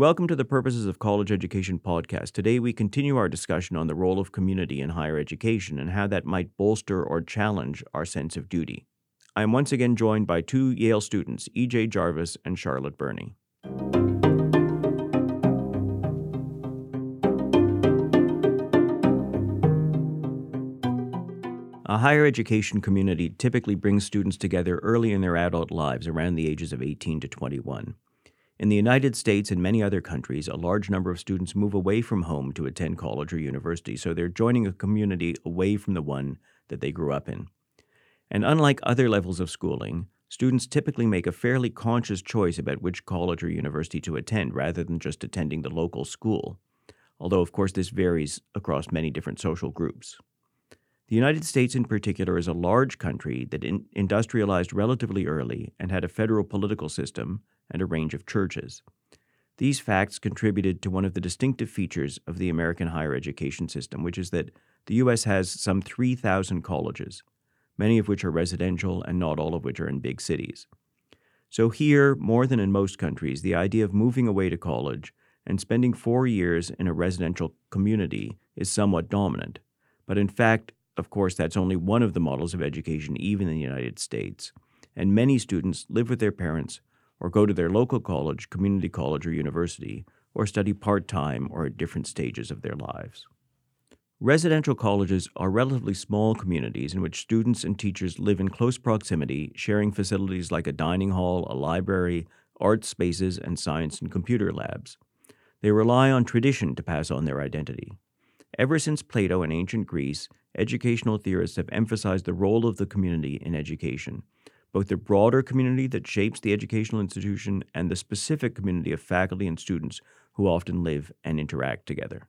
Welcome to the Purposes of College Education podcast. Today we continue our discussion on the role of community in higher education and how that might bolster or challenge our sense of duty. I am once again joined by two Yale students, E.J. Jarvis and Charlotte Burney. A higher education community typically brings students together early in their adult lives, around the ages of 18 to 21. In the United States and many other countries, a large number of students move away from home to attend college or university, so they're joining a community away from the one that they grew up in. And unlike other levels of schooling, students typically make a fairly conscious choice about which college or university to attend rather than just attending the local school, although, of course, this varies across many different social groups. The United States, in particular, is a large country that in- industrialized relatively early and had a federal political system and a range of churches. These facts contributed to one of the distinctive features of the American higher education system, which is that the U.S. has some 3,000 colleges, many of which are residential and not all of which are in big cities. So, here, more than in most countries, the idea of moving away to college and spending four years in a residential community is somewhat dominant. But in fact, of course, that's only one of the models of education, even in the United States. And many students live with their parents or go to their local college, community college, or university, or study part time or at different stages of their lives. Residential colleges are relatively small communities in which students and teachers live in close proximity, sharing facilities like a dining hall, a library, art spaces, and science and computer labs. They rely on tradition to pass on their identity. Ever since Plato in ancient Greece, educational theorists have emphasized the role of the community in education, both the broader community that shapes the educational institution and the specific community of faculty and students who often live and interact together.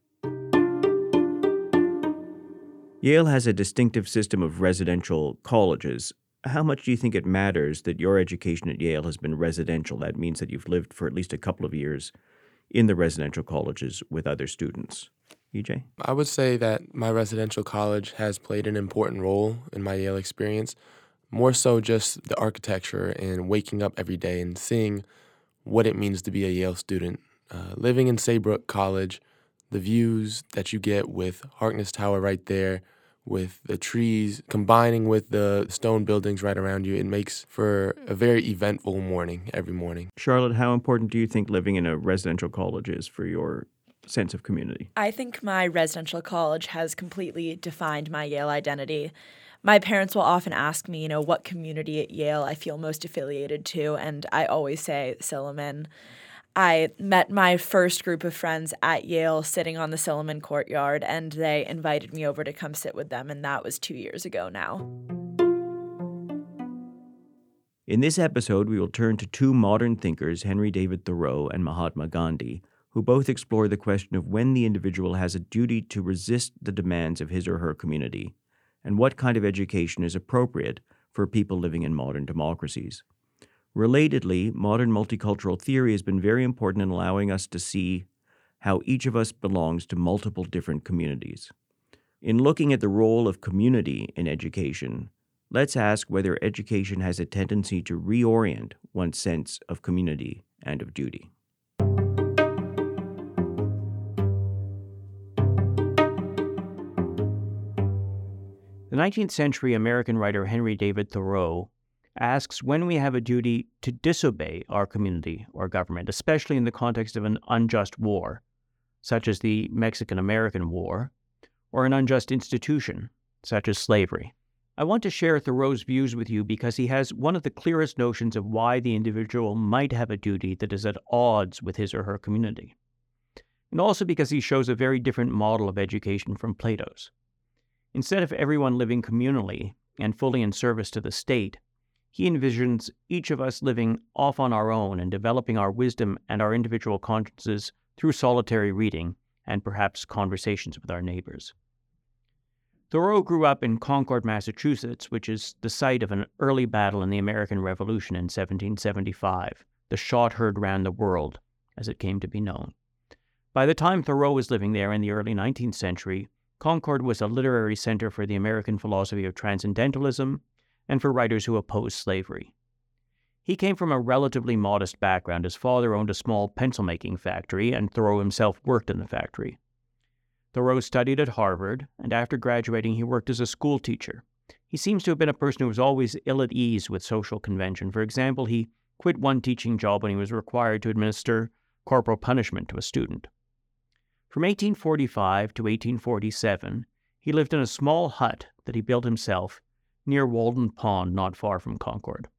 Yale has a distinctive system of residential colleges. How much do you think it matters that your education at Yale has been residential? That means that you've lived for at least a couple of years in the residential colleges with other students. EJ? I would say that my residential college has played an important role in my Yale experience, more so just the architecture and waking up every day and seeing what it means to be a Yale student. Uh, living in Saybrook College, the views that you get with Harkness Tower right there, with the trees combining with the stone buildings right around you, it makes for a very eventful morning every morning. Charlotte, how important do you think living in a residential college is for your sense of community? I think my residential college has completely defined my Yale identity. My parents will often ask me, you know, what community at Yale I feel most affiliated to, and I always say Silliman. I met my first group of friends at Yale sitting on the Silliman courtyard, and they invited me over to come sit with them, and that was two years ago now. In this episode, we will turn to two modern thinkers, Henry David Thoreau and Mahatma Gandhi, who both explore the question of when the individual has a duty to resist the demands of his or her community, and what kind of education is appropriate for people living in modern democracies. Relatedly, modern multicultural theory has been very important in allowing us to see how each of us belongs to multiple different communities. In looking at the role of community in education, let's ask whether education has a tendency to reorient one's sense of community and of duty. The 19th century American writer Henry David Thoreau asks when we have a duty to disobey our community or government, especially in the context of an unjust war, such as the Mexican American War, or an unjust institution, such as slavery. I want to share Thoreau's views with you because he has one of the clearest notions of why the individual might have a duty that is at odds with his or her community. And also because he shows a very different model of education from Plato's. Instead of everyone living communally and fully in service to the state, he envisions each of us living off on our own and developing our wisdom and our individual consciences through solitary reading and perhaps conversations with our neighbors. Thoreau grew up in Concord, Massachusetts, which is the site of an early battle in the American Revolution in 1775, the shot heard round the world, as it came to be known. By the time Thoreau was living there in the early 19th century, Concord was a literary center for the American philosophy of transcendentalism and for writers who opposed slavery. He came from a relatively modest background. His father owned a small pencil making factory, and Thoreau himself worked in the factory. Thoreau studied at Harvard, and after graduating, he worked as a school teacher. He seems to have been a person who was always ill at ease with social convention. For example, he quit one teaching job when he was required to administer corporal punishment to a student. From 1845 to 1847, he lived in a small hut that he built himself near Walden Pond, not far from Concord.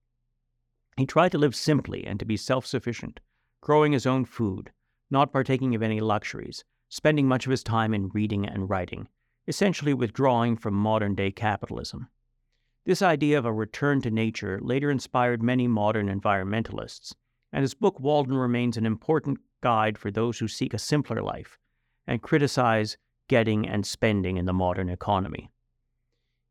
He tried to live simply and to be self sufficient, growing his own food, not partaking of any luxuries, spending much of his time in reading and writing, essentially withdrawing from modern day capitalism. This idea of a return to nature later inspired many modern environmentalists, and his book Walden remains an important guide for those who seek a simpler life and criticize getting and spending in the modern economy.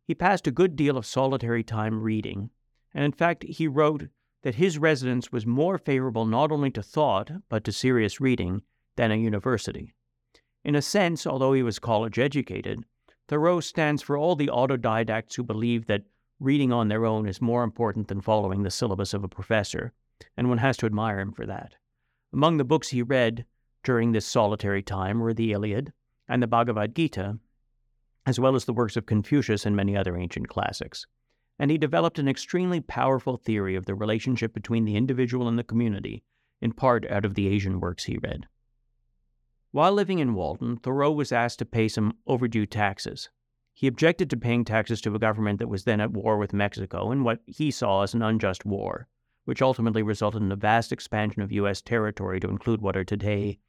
He passed a good deal of solitary time reading, and in fact, he wrote that his residence was more favorable not only to thought, but to serious reading, than a university. In a sense, although he was college educated, Thoreau stands for all the autodidacts who believe that reading on their own is more important than following the syllabus of a professor, and one has to admire him for that. Among the books he read during this solitary time were the Iliad and the Bhagavad Gita, as well as the works of Confucius and many other ancient classics and he developed an extremely powerful theory of the relationship between the individual and the community, in part out of the Asian works he read. While living in Walden, Thoreau was asked to pay some overdue taxes. He objected to paying taxes to a government that was then at war with Mexico in what he saw as an unjust war, which ultimately resulted in a vast expansion of U.S. territory to include what are today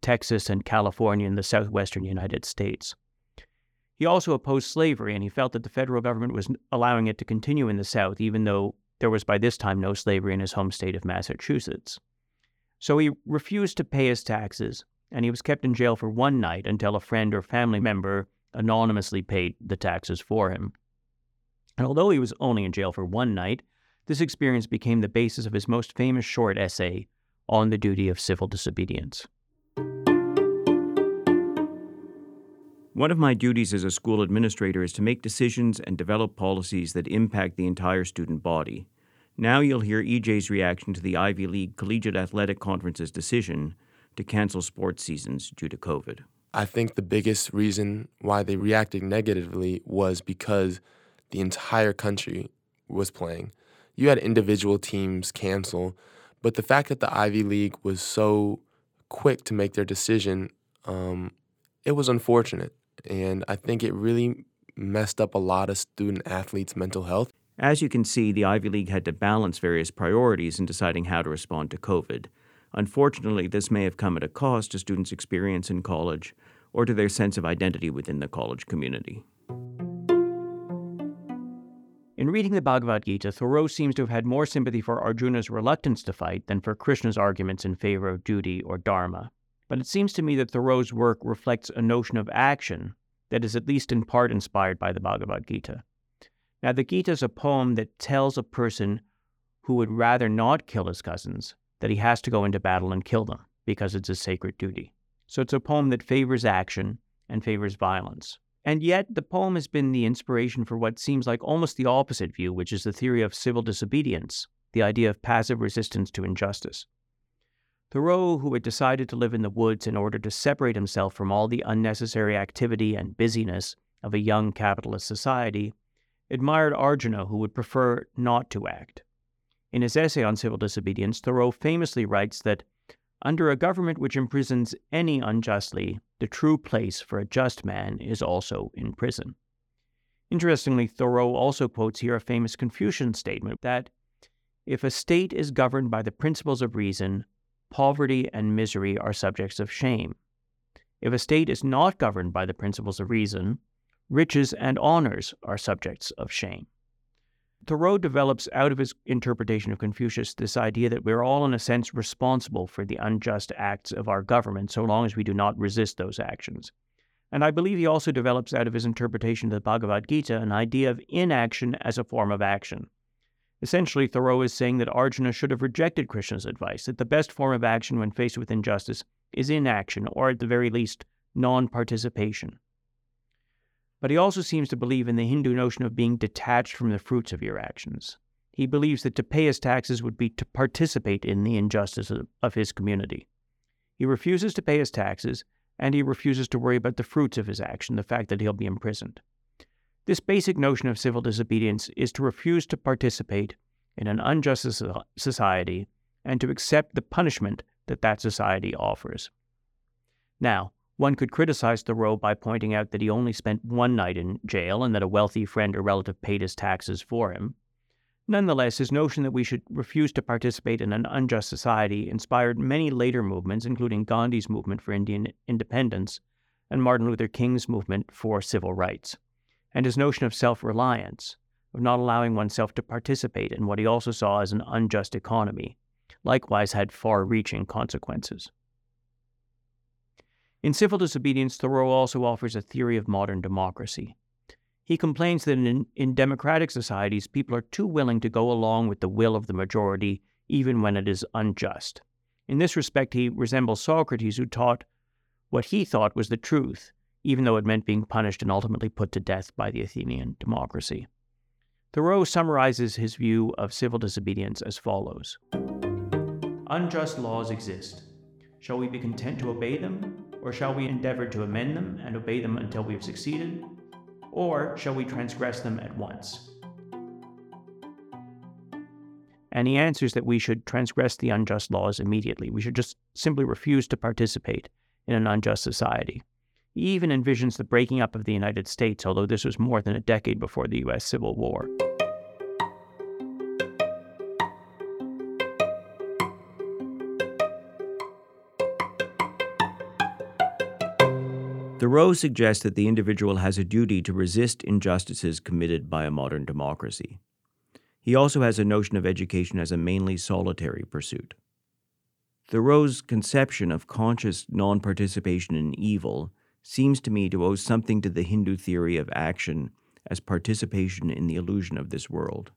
Texas and California in the southwestern United States. He also opposed slavery, and he felt that the federal government was allowing it to continue in the South, even though there was by this time no slavery in his home state of Massachusetts. So he refused to pay his taxes, and he was kept in jail for one night until a friend or family member anonymously paid the taxes for him. And although he was only in jail for one night, this experience became the basis of his most famous short essay on the duty of civil disobedience. One of my duties as a school administrator is to make decisions and develop policies that impact the entire student body. Now you'll hear EJ's reaction to the Ivy League Collegiate Athletic Conference's decision to cancel sports seasons due to COVID. I think the biggest reason why they reacted negatively was because the entire country was playing. You had individual teams cancel, but the fact that the Ivy League was so quick to make their decision, um, it was unfortunate. And I think it really messed up a lot of student athletes' mental health. As you can see, the Ivy League had to balance various priorities in deciding how to respond to COVID. Unfortunately, this may have come at a cost to students' experience in college or to their sense of identity within the college community. In reading the Bhagavad Gita, Thoreau seems to have had more sympathy for Arjuna's reluctance to fight than for Krishna's arguments in favor of duty or dharma but it seems to me that Thoreau's work reflects a notion of action that is at least in part inspired by the Bhagavad Gita. Now, the Gita is a poem that tells a person who would rather not kill his cousins that he has to go into battle and kill them because it's a sacred duty. So it's a poem that favors action and favors violence. And yet, the poem has been the inspiration for what seems like almost the opposite view, which is the theory of civil disobedience, the idea of passive resistance to injustice. Thoreau, who had decided to live in the woods in order to separate himself from all the unnecessary activity and busyness of a young capitalist society, admired Arjuna, who would prefer not to act. In his essay on civil disobedience, Thoreau famously writes that under a government which imprisons any unjustly, the true place for a just man is also in prison. Interestingly, Thoreau also quotes here a famous Confucian statement that if a state is governed by the principles of reason, poverty and misery are subjects of shame. If a state is not governed by the principles of reason, riches and honors are subjects of shame. Thoreau develops out of his interpretation of Confucius this idea that we're all, in a sense, responsible for the unjust acts of our government so long as we do not resist those actions. And I believe he also develops out of his interpretation of the Bhagavad Gita an idea of inaction as a form of action. Essentially, Thoreau is saying that Arjuna should have rejected Krishna's advice that the best form of action when faced with injustice is inaction, or at the very least, non participation. But he also seems to believe in the Hindu notion of being detached from the fruits of your actions. He believes that to pay his taxes would be to participate in the injustice of his community. He refuses to pay his taxes, and he refuses to worry about the fruits of his action, the fact that he'll be imprisoned. This basic notion of civil disobedience is to refuse to participate in an unjust society and to accept the punishment that that society offers. Now, one could criticize Thoreau by pointing out that he only spent one night in jail and that a wealthy friend or relative paid his taxes for him. Nonetheless, his notion that we should refuse to participate in an unjust society inspired many later movements, including Gandhi's movement for Indian independence and Martin Luther King's movement for civil rights, and his notion of self reliance, of not allowing oneself to participate in what he also saw as an unjust economy, likewise had far reaching consequences. In Civil Disobedience, Thoreau also offers a theory of modern democracy. He complains that in, in, democratic societies, people are too willing to go along with the will of the majority, even when it is unjust. In this respect, he resembles Socrates, who taught what he thought was the truth, even though it meant being punished and ultimately put to death by the Athenian democracy. Thoreau summarizes his view of civil disobedience as follows Unjust laws exist. Shall we be content to obey them, or shall we endeavor to amend them and obey them until we have succeeded? Or shall we transgress them at once? And he answers that we should transgress the unjust laws immediately. We should just simply refuse to participate in an unjust society. He even envisions the breaking up of the United States, although this was more than a decade before the U.S. Civil War. Thoreau suggests that the individual has a duty to resist injustices committed by a modern democracy. He also has a notion of education as a mainly solitary pursuit. Thoreau's conception of conscious non participation in evil seems to me to owe something to the Hindu theory of action as participation in the illusion of this world.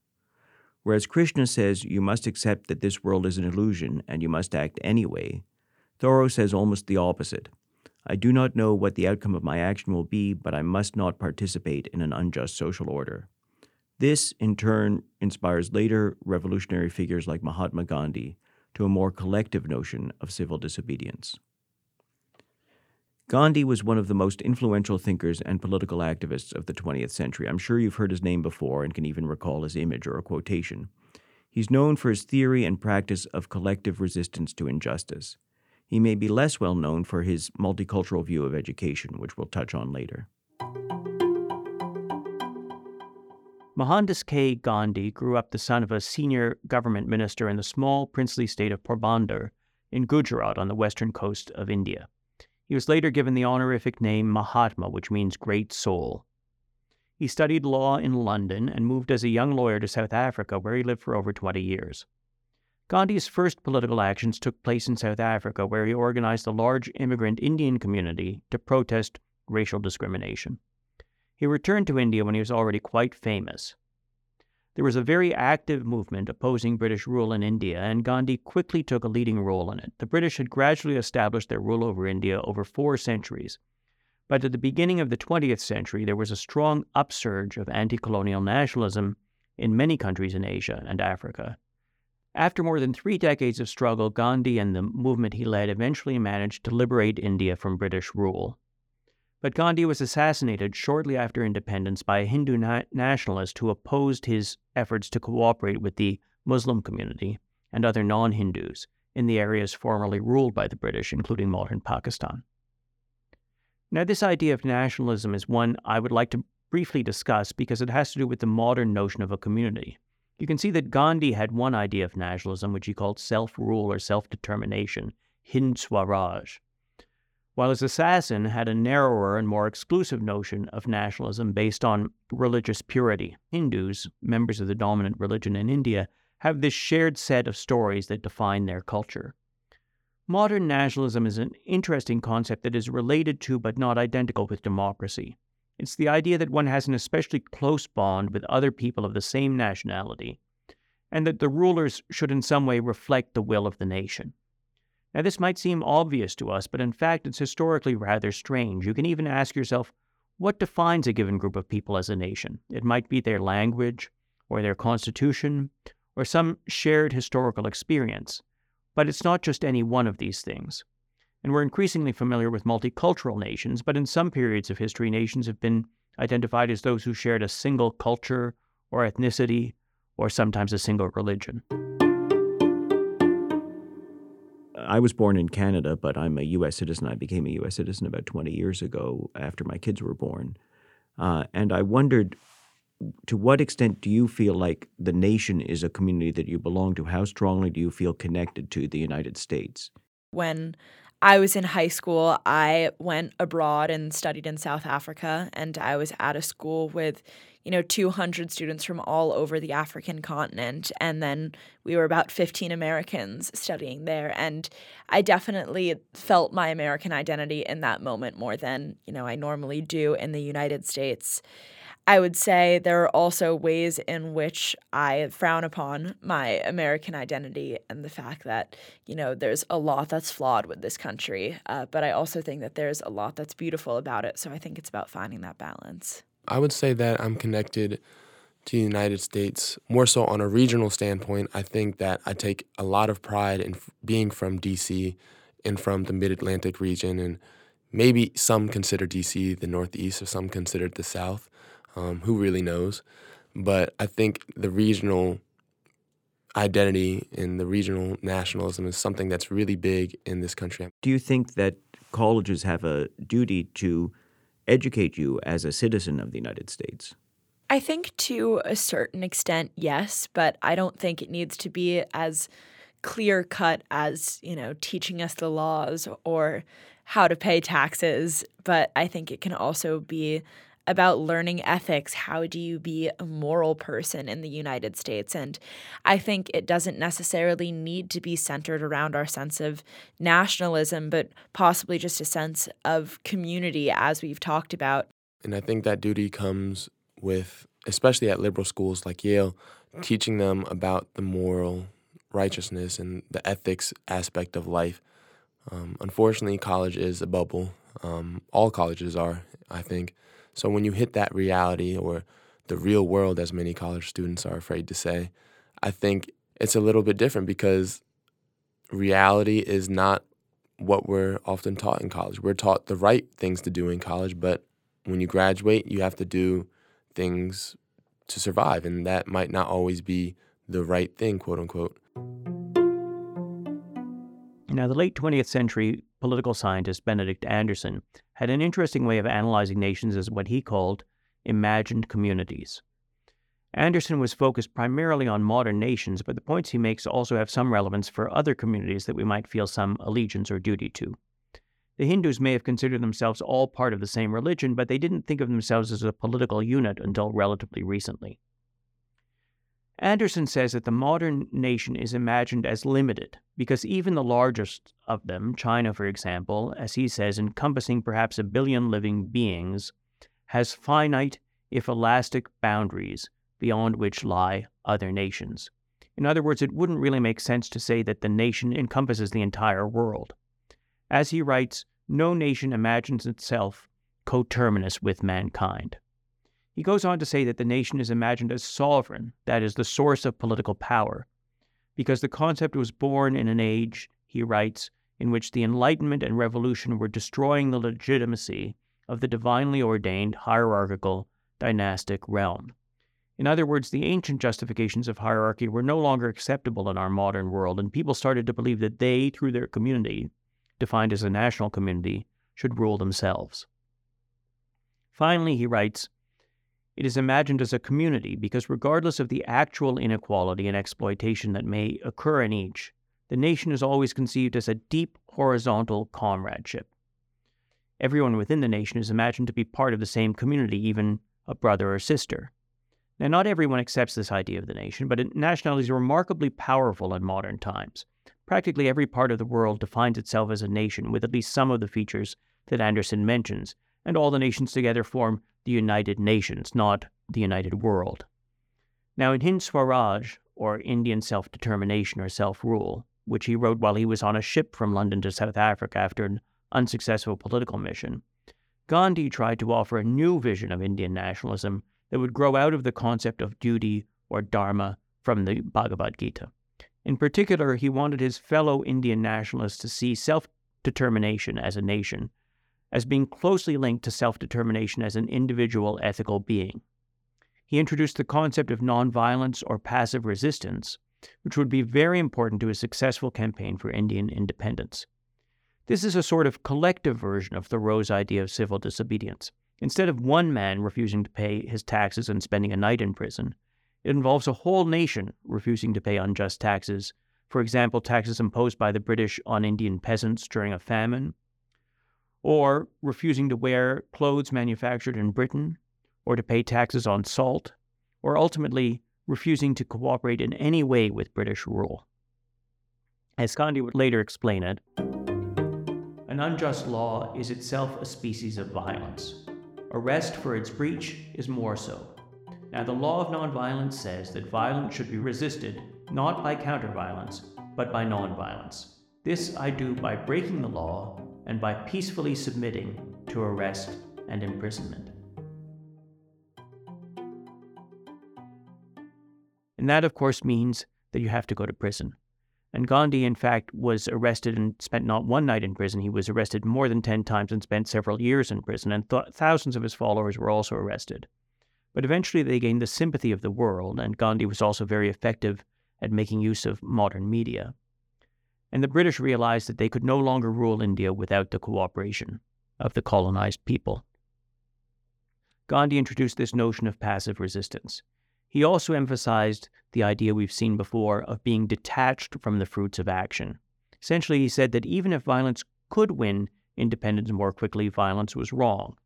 Whereas Krishna says you must accept that this world is an illusion and you must act anyway, Thoreau says almost the opposite I do not know what the outcome of my action will be, but I must not participate in an unjust social order. This, in turn, inspires later revolutionary figures like Mahatma Gandhi to a more collective notion of civil disobedience. Gandhi was one of the most influential thinkers and political activists of the 20th century. I'm sure you've heard his name before and can even recall his image or a quotation. He's known for his theory and practice of collective resistance to injustice. He may be less well known for his multicultural view of education, which we'll touch on later. Mohandas K. Gandhi grew up the son of a senior government minister in the small princely state of Porbandar in Gujarat on the western coast of India. He was later given the honorific name Mahatma, which means great soul. He studied law in London and moved as a young lawyer to South Africa, where he lived for over 20 years. Gandhi's first political actions took place in South Africa, where he organized a large immigrant Indian community to protest racial discrimination. He returned to India when he was already quite famous. There was a very active movement opposing British rule in India, and Gandhi quickly took a leading role in it. The British had gradually established their rule over India over four centuries. But at the beginning of the 20th century, there was a strong upsurge of anti colonial nationalism in many countries in Asia and Africa. After more than three decades of struggle, Gandhi and the movement he led eventually managed to liberate India from British rule. But Gandhi was assassinated shortly after independence by a Hindu na- nationalist who opposed his efforts to cooperate with the Muslim community and other non Hindus in the areas formerly ruled by the British, including modern Pakistan. Now, this idea of nationalism is one I would like to briefly discuss because it has to do with the modern notion of a community. You can see that Gandhi had one idea of nationalism, which he called self rule or self determination, Hind Swaraj, while his assassin had a narrower and more exclusive notion of nationalism based on religious purity. Hindus, members of the dominant religion in India, have this shared set of stories that define their culture. Modern nationalism is an interesting concept that is related to but not identical with democracy. It's the idea that one has an especially close bond with other people of the same nationality, and that the rulers should in some way reflect the will of the nation. Now, this might seem obvious to us, but in fact, it's historically rather strange. You can even ask yourself what defines a given group of people as a nation? It might be their language, or their constitution, or some shared historical experience. But it's not just any one of these things. And we're increasingly familiar with multicultural nations, but in some periods of history, nations have been identified as those who shared a single culture or ethnicity, or sometimes a single religion. I was born in Canada, but I'm a U.S. citizen. I became a U.S. citizen about 20 years ago after my kids were born. Uh, and I wondered to what extent do you feel like the nation is a community that you belong to? How strongly do you feel connected to the United States? When I was in high school, I went abroad and studied in South Africa, and I was at a school with, you know, 200 students from all over the African continent. And then we were about 15 Americans studying there. And I definitely felt my American identity in that moment more than, you know, I normally do in the United States. I would say there are also ways in which I frown upon my American identity and the fact that, you know, there's a lot that's flawed with this country. Uh, but I also think that there's a lot that's beautiful about it. So I think it's about finding that balance. I would say that I'm connected to the United States more so on a regional standpoint. I think that I take a lot of pride in being from DC and from the mid Atlantic region. And maybe some consider DC the Northeast or some consider it the South. Um, who really knows? But I think the regional identity and the regional nationalism is something that's really big in this country. Do you think that colleges have a duty to educate you as a citizen of the United States? I think to a certain extent, yes, but I don't think it needs to be as clear cut as, you know, teaching us the laws or how to pay taxes. But I think it can also be about learning ethics. How do you be a moral person in the United States? And I think it doesn't necessarily need to be centered around our sense of nationalism, but possibly just a sense of community, as we've talked about. And I think that duty comes with, especially at liberal schools like Yale, teaching them about the moral righteousness and the ethics aspect of life. Um, unfortunately, college is a bubble. Um, all colleges are, I think. So when you hit that reality or the real world, as many college students are afraid to say, I think it's a little bit different because reality is not what we're often taught in college. We're taught the right things to do in college, but when you graduate, you have to do things to survive, and that might not always be the right thing, quote unquote. Now, the late 20th century political scientist Benedict Anderson had an interesting way of analyzing nations as what he called imagined communities. Anderson was focused primarily on modern nations, but the points he makes also have some relevance for other communities that we might feel some allegiance or duty to. The Hindus may have considered themselves all part of the same religion, but they didn't think of themselves as a political unit until relatively recently. Anderson says that the modern nation is imagined as limited because even the largest of them, China for example, as he says, encompassing perhaps a billion living beings, has finite, if elastic, boundaries beyond which lie other nations. In other words, it wouldn't really make sense to say that the nation encompasses the entire world. As he writes, no nation imagines itself coterminous with mankind. He goes on to say that the nation is imagined as sovereign, that is, the source of political power, because the concept was born in an age, he writes, in which the Enlightenment and Revolution were destroying the legitimacy of the divinely ordained hierarchical dynastic realm. In other words, the ancient justifications of hierarchy were no longer acceptable in our modern world, and people started to believe that they, through their community, defined as a national community, should rule themselves. Finally, he writes, it is imagined as a community because, regardless of the actual inequality and exploitation that may occur in each, the nation is always conceived as a deep horizontal comradeship. Everyone within the nation is imagined to be part of the same community, even a brother or sister. Now, not everyone accepts this idea of the nation, but nationality is remarkably powerful in modern times. Practically every part of the world defines itself as a nation with at least some of the features that Anderson mentions, and all the nations together form the United Nations, not the United World. Now, in Hind Swaraj, or Indian self determination or self rule, which he wrote while he was on a ship from London to South Africa after an unsuccessful political mission, Gandhi tried to offer a new vision of Indian nationalism that would grow out of the concept of duty or Dharma from the Bhagavad Gita. In particular, he wanted his fellow Indian nationalists to see self determination as a nation as being closely linked to self determination as an individual ethical being. He introduced the concept of nonviolence or passive resistance, which would be very important to a successful campaign for Indian independence. This is a sort of collective version of Thoreau's idea of civil disobedience. Instead of one man refusing to pay his taxes and spending a night in prison, it involves a whole nation refusing to pay unjust taxes, for example, taxes imposed by the British on Indian peasants during a famine, or refusing to wear clothes manufactured in Britain, or to pay taxes on salt, or ultimately refusing to cooperate in any way with British rule. As Gandhi would later explain it, an unjust law is itself a species of violence. Arrest for its breach is more so. Now, the law of nonviolence says that violence should be resisted not by counterviolence, but by nonviolence. This I do by breaking the law and by peacefully submitting to arrest and imprisonment. And that, of course, means that you have to go to prison. And Gandhi, in fact, was arrested and spent not one night in prison. He was arrested more than 10 times and spent several years in prison, and th- thousands of his followers were also arrested. But eventually they gained the sympathy of the world, and Gandhi was also very effective at making use of modern media. And the British realized that they could no longer rule India without the cooperation of the colonized people. Gandhi introduced this notion of passive resistance. He also emphasized the idea we've seen before of being detached from the fruits of action. Essentially, he said that even if violence could win independence more quickly, violence was wrong.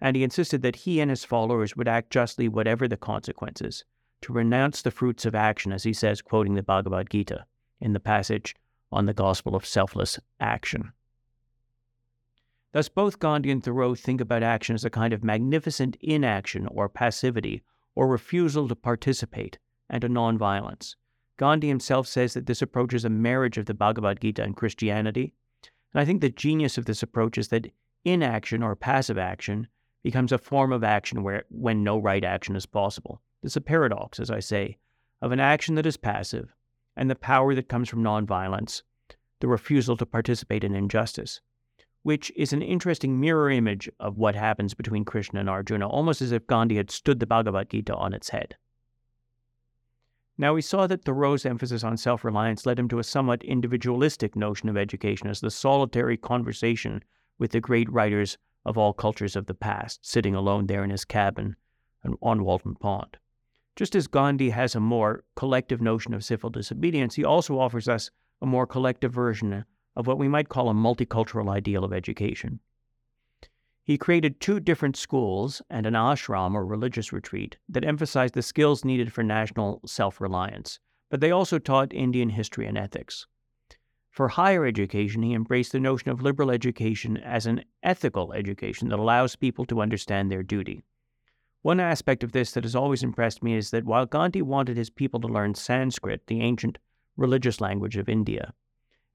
And he insisted that he and his followers would act justly, whatever the consequences, to renounce the fruits of action, as he says, quoting the Bhagavad Gita in the passage on the gospel of selfless action. Thus, both Gandhi and Thoreau think about action as a kind of magnificent inaction or passivity or refusal to participate, and to nonviolence. Gandhi himself says that this approach is a marriage of the Bhagavad Gita and Christianity. And I think the genius of this approach is that inaction or passive action becomes a form of action where, when no right action is possible. It's a paradox, as I say, of an action that is passive and the power that comes from nonviolence, the refusal to participate in injustice which is an interesting mirror image of what happens between Krishna and Arjuna, almost as if Gandhi had stood the Bhagavad Gita on its head. Now, we saw that Thoreau's emphasis on self reliance led him to a somewhat individualistic notion of education as the solitary conversation with the great writers of all cultures of the past, sitting alone there in his cabin on Walden Pond. Just as Gandhi has a more collective notion of civil disobedience, he also offers us a more collective version of what we might call a multicultural ideal of education. He created two different schools and an ashram or religious retreat that emphasized the skills needed for national self reliance, but they also taught Indian history and ethics. For higher education, he embraced the notion of liberal education as an ethical education that allows people to understand their duty. One aspect of this that has always impressed me is that while Gandhi wanted his people to learn Sanskrit, the ancient religious language of India,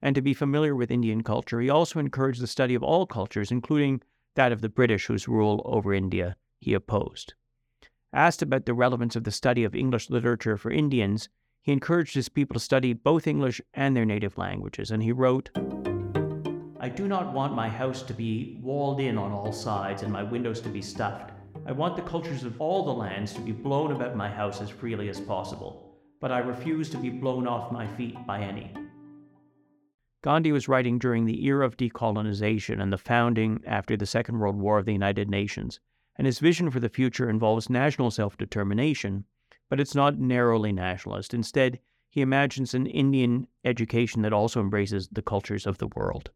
and to be familiar with Indian culture, he also encouraged the study of all cultures, including that of the British, whose rule over India he opposed. Asked about the relevance of the study of English literature for Indians, he encouraged his people to study both English and their native languages, and he wrote, I do not want my house to be walled in on all sides and my windows to be stuffed. I want the cultures of all the lands to be blown about my house as freely as possible, but I refuse to be blown off my feet by any. Gandhi was writing during the era of decolonization and the founding after the Second World War of the United Nations, and his vision for the future involves national self determination, but it's not narrowly nationalist. Instead, he imagines an Indian education that also embraces the cultures of the world.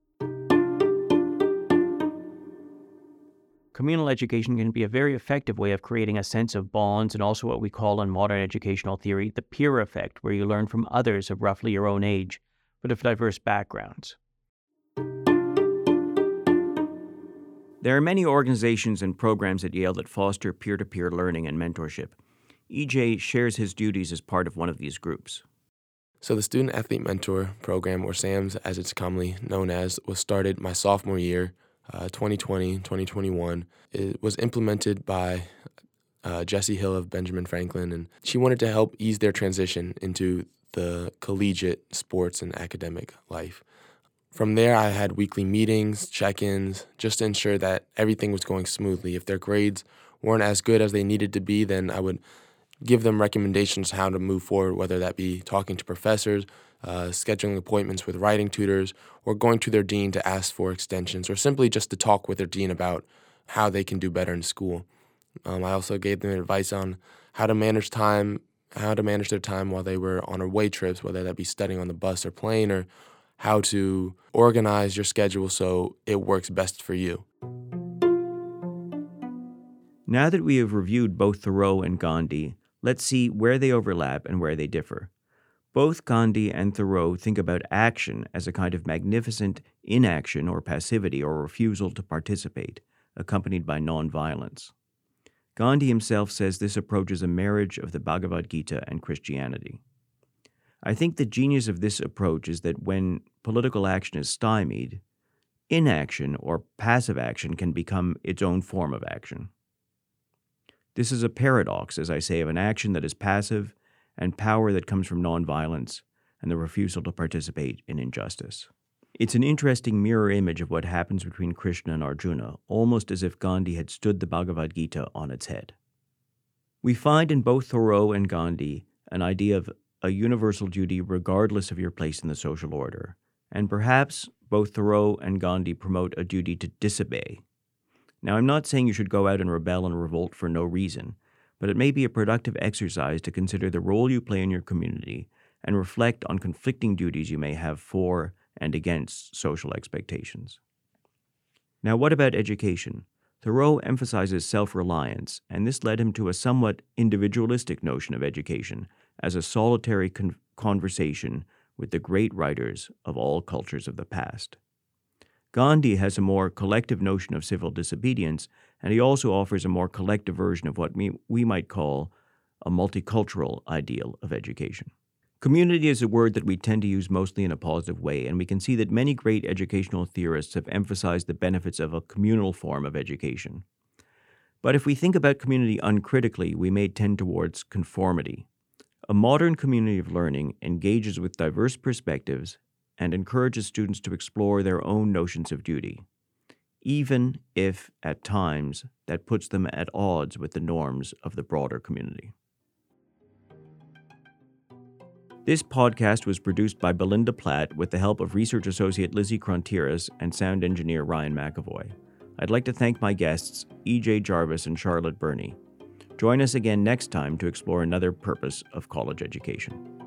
Communal education can be a very effective way of creating a sense of bonds and also what we call in modern educational theory the peer effect, where you learn from others of roughly your own age but of diverse backgrounds. There are many organizations and programs at Yale that foster peer to peer learning and mentorship. EJ shares his duties as part of one of these groups. So, the Student Athlete Mentor Program, or SAMS as it's commonly known as, was started my sophomore year, uh, 2020 2021. It was implemented by uh, Jessie Hill of Benjamin Franklin, and she wanted to help ease their transition into the collegiate sports and academic life. From there, I had weekly meetings, check ins, just to ensure that everything was going smoothly. If their grades weren't as good as they needed to be, then I would give them recommendations how to move forward, whether that be talking to professors, uh, scheduling appointments with writing tutors, or going to their dean to ask for extensions, or simply just to talk with their dean about how they can do better in school. Um, I also gave them advice on how to manage time, how to manage their time while they were on away trips, whether that be studying on the bus or plane, or how to organize your schedule so it works best for you. Now that we have reviewed both Thoreau and Gandhi, let's see where they overlap and where they differ. Both Gandhi and Thoreau think about action as a kind of magnificent inaction or passivity or refusal to participate, accompanied by nonviolence. Gandhi himself says this approach is a marriage of the Bhagavad Gita and Christianity. I think the genius of this approach is that when political action is stymied, inaction or passive action can become its own form of action. This is a paradox, as I say, of an action that is passive and power that comes from nonviolence and the refusal to participate in injustice. It's an interesting mirror image of what happens between Krishna and Arjuna, almost as if Gandhi had stood the Bhagavad Gita on its head. We find in both Thoreau and Gandhi an idea of a universal duty regardless of your place in the social order, and perhaps both Thoreau and Gandhi promote a duty to disobey. Now, I'm not saying you should go out and rebel and revolt for no reason, but it may be a productive exercise to consider the role you play in your community and reflect on conflicting duties you may have for and against social expectations. Now, what about education? Thoreau emphasizes self reliance, and this led him to a somewhat individualistic notion of education as a solitary con- conversation with the great writers of all cultures of the past. Gandhi has a more collective notion of civil disobedience, and he also offers a more collective version of what we, we might call a multicultural ideal of education. Community is a word that we tend to use mostly in a positive way, and we can see that many great educational theorists have emphasized the benefits of a communal form of education. But if we think about community uncritically, we may tend towards conformity. A modern community of learning engages with diverse perspectives and encourages students to explore their own notions of duty, even if, at times, that puts them at odds with the norms of the broader community. This podcast was produced by Belinda Platt with the help of research associate Lizzie Crontiras and sound engineer Ryan McAvoy. I'd like to thank my guests, E.J. Jarvis and Charlotte Burney. Join us again next time to explore another purpose of college education.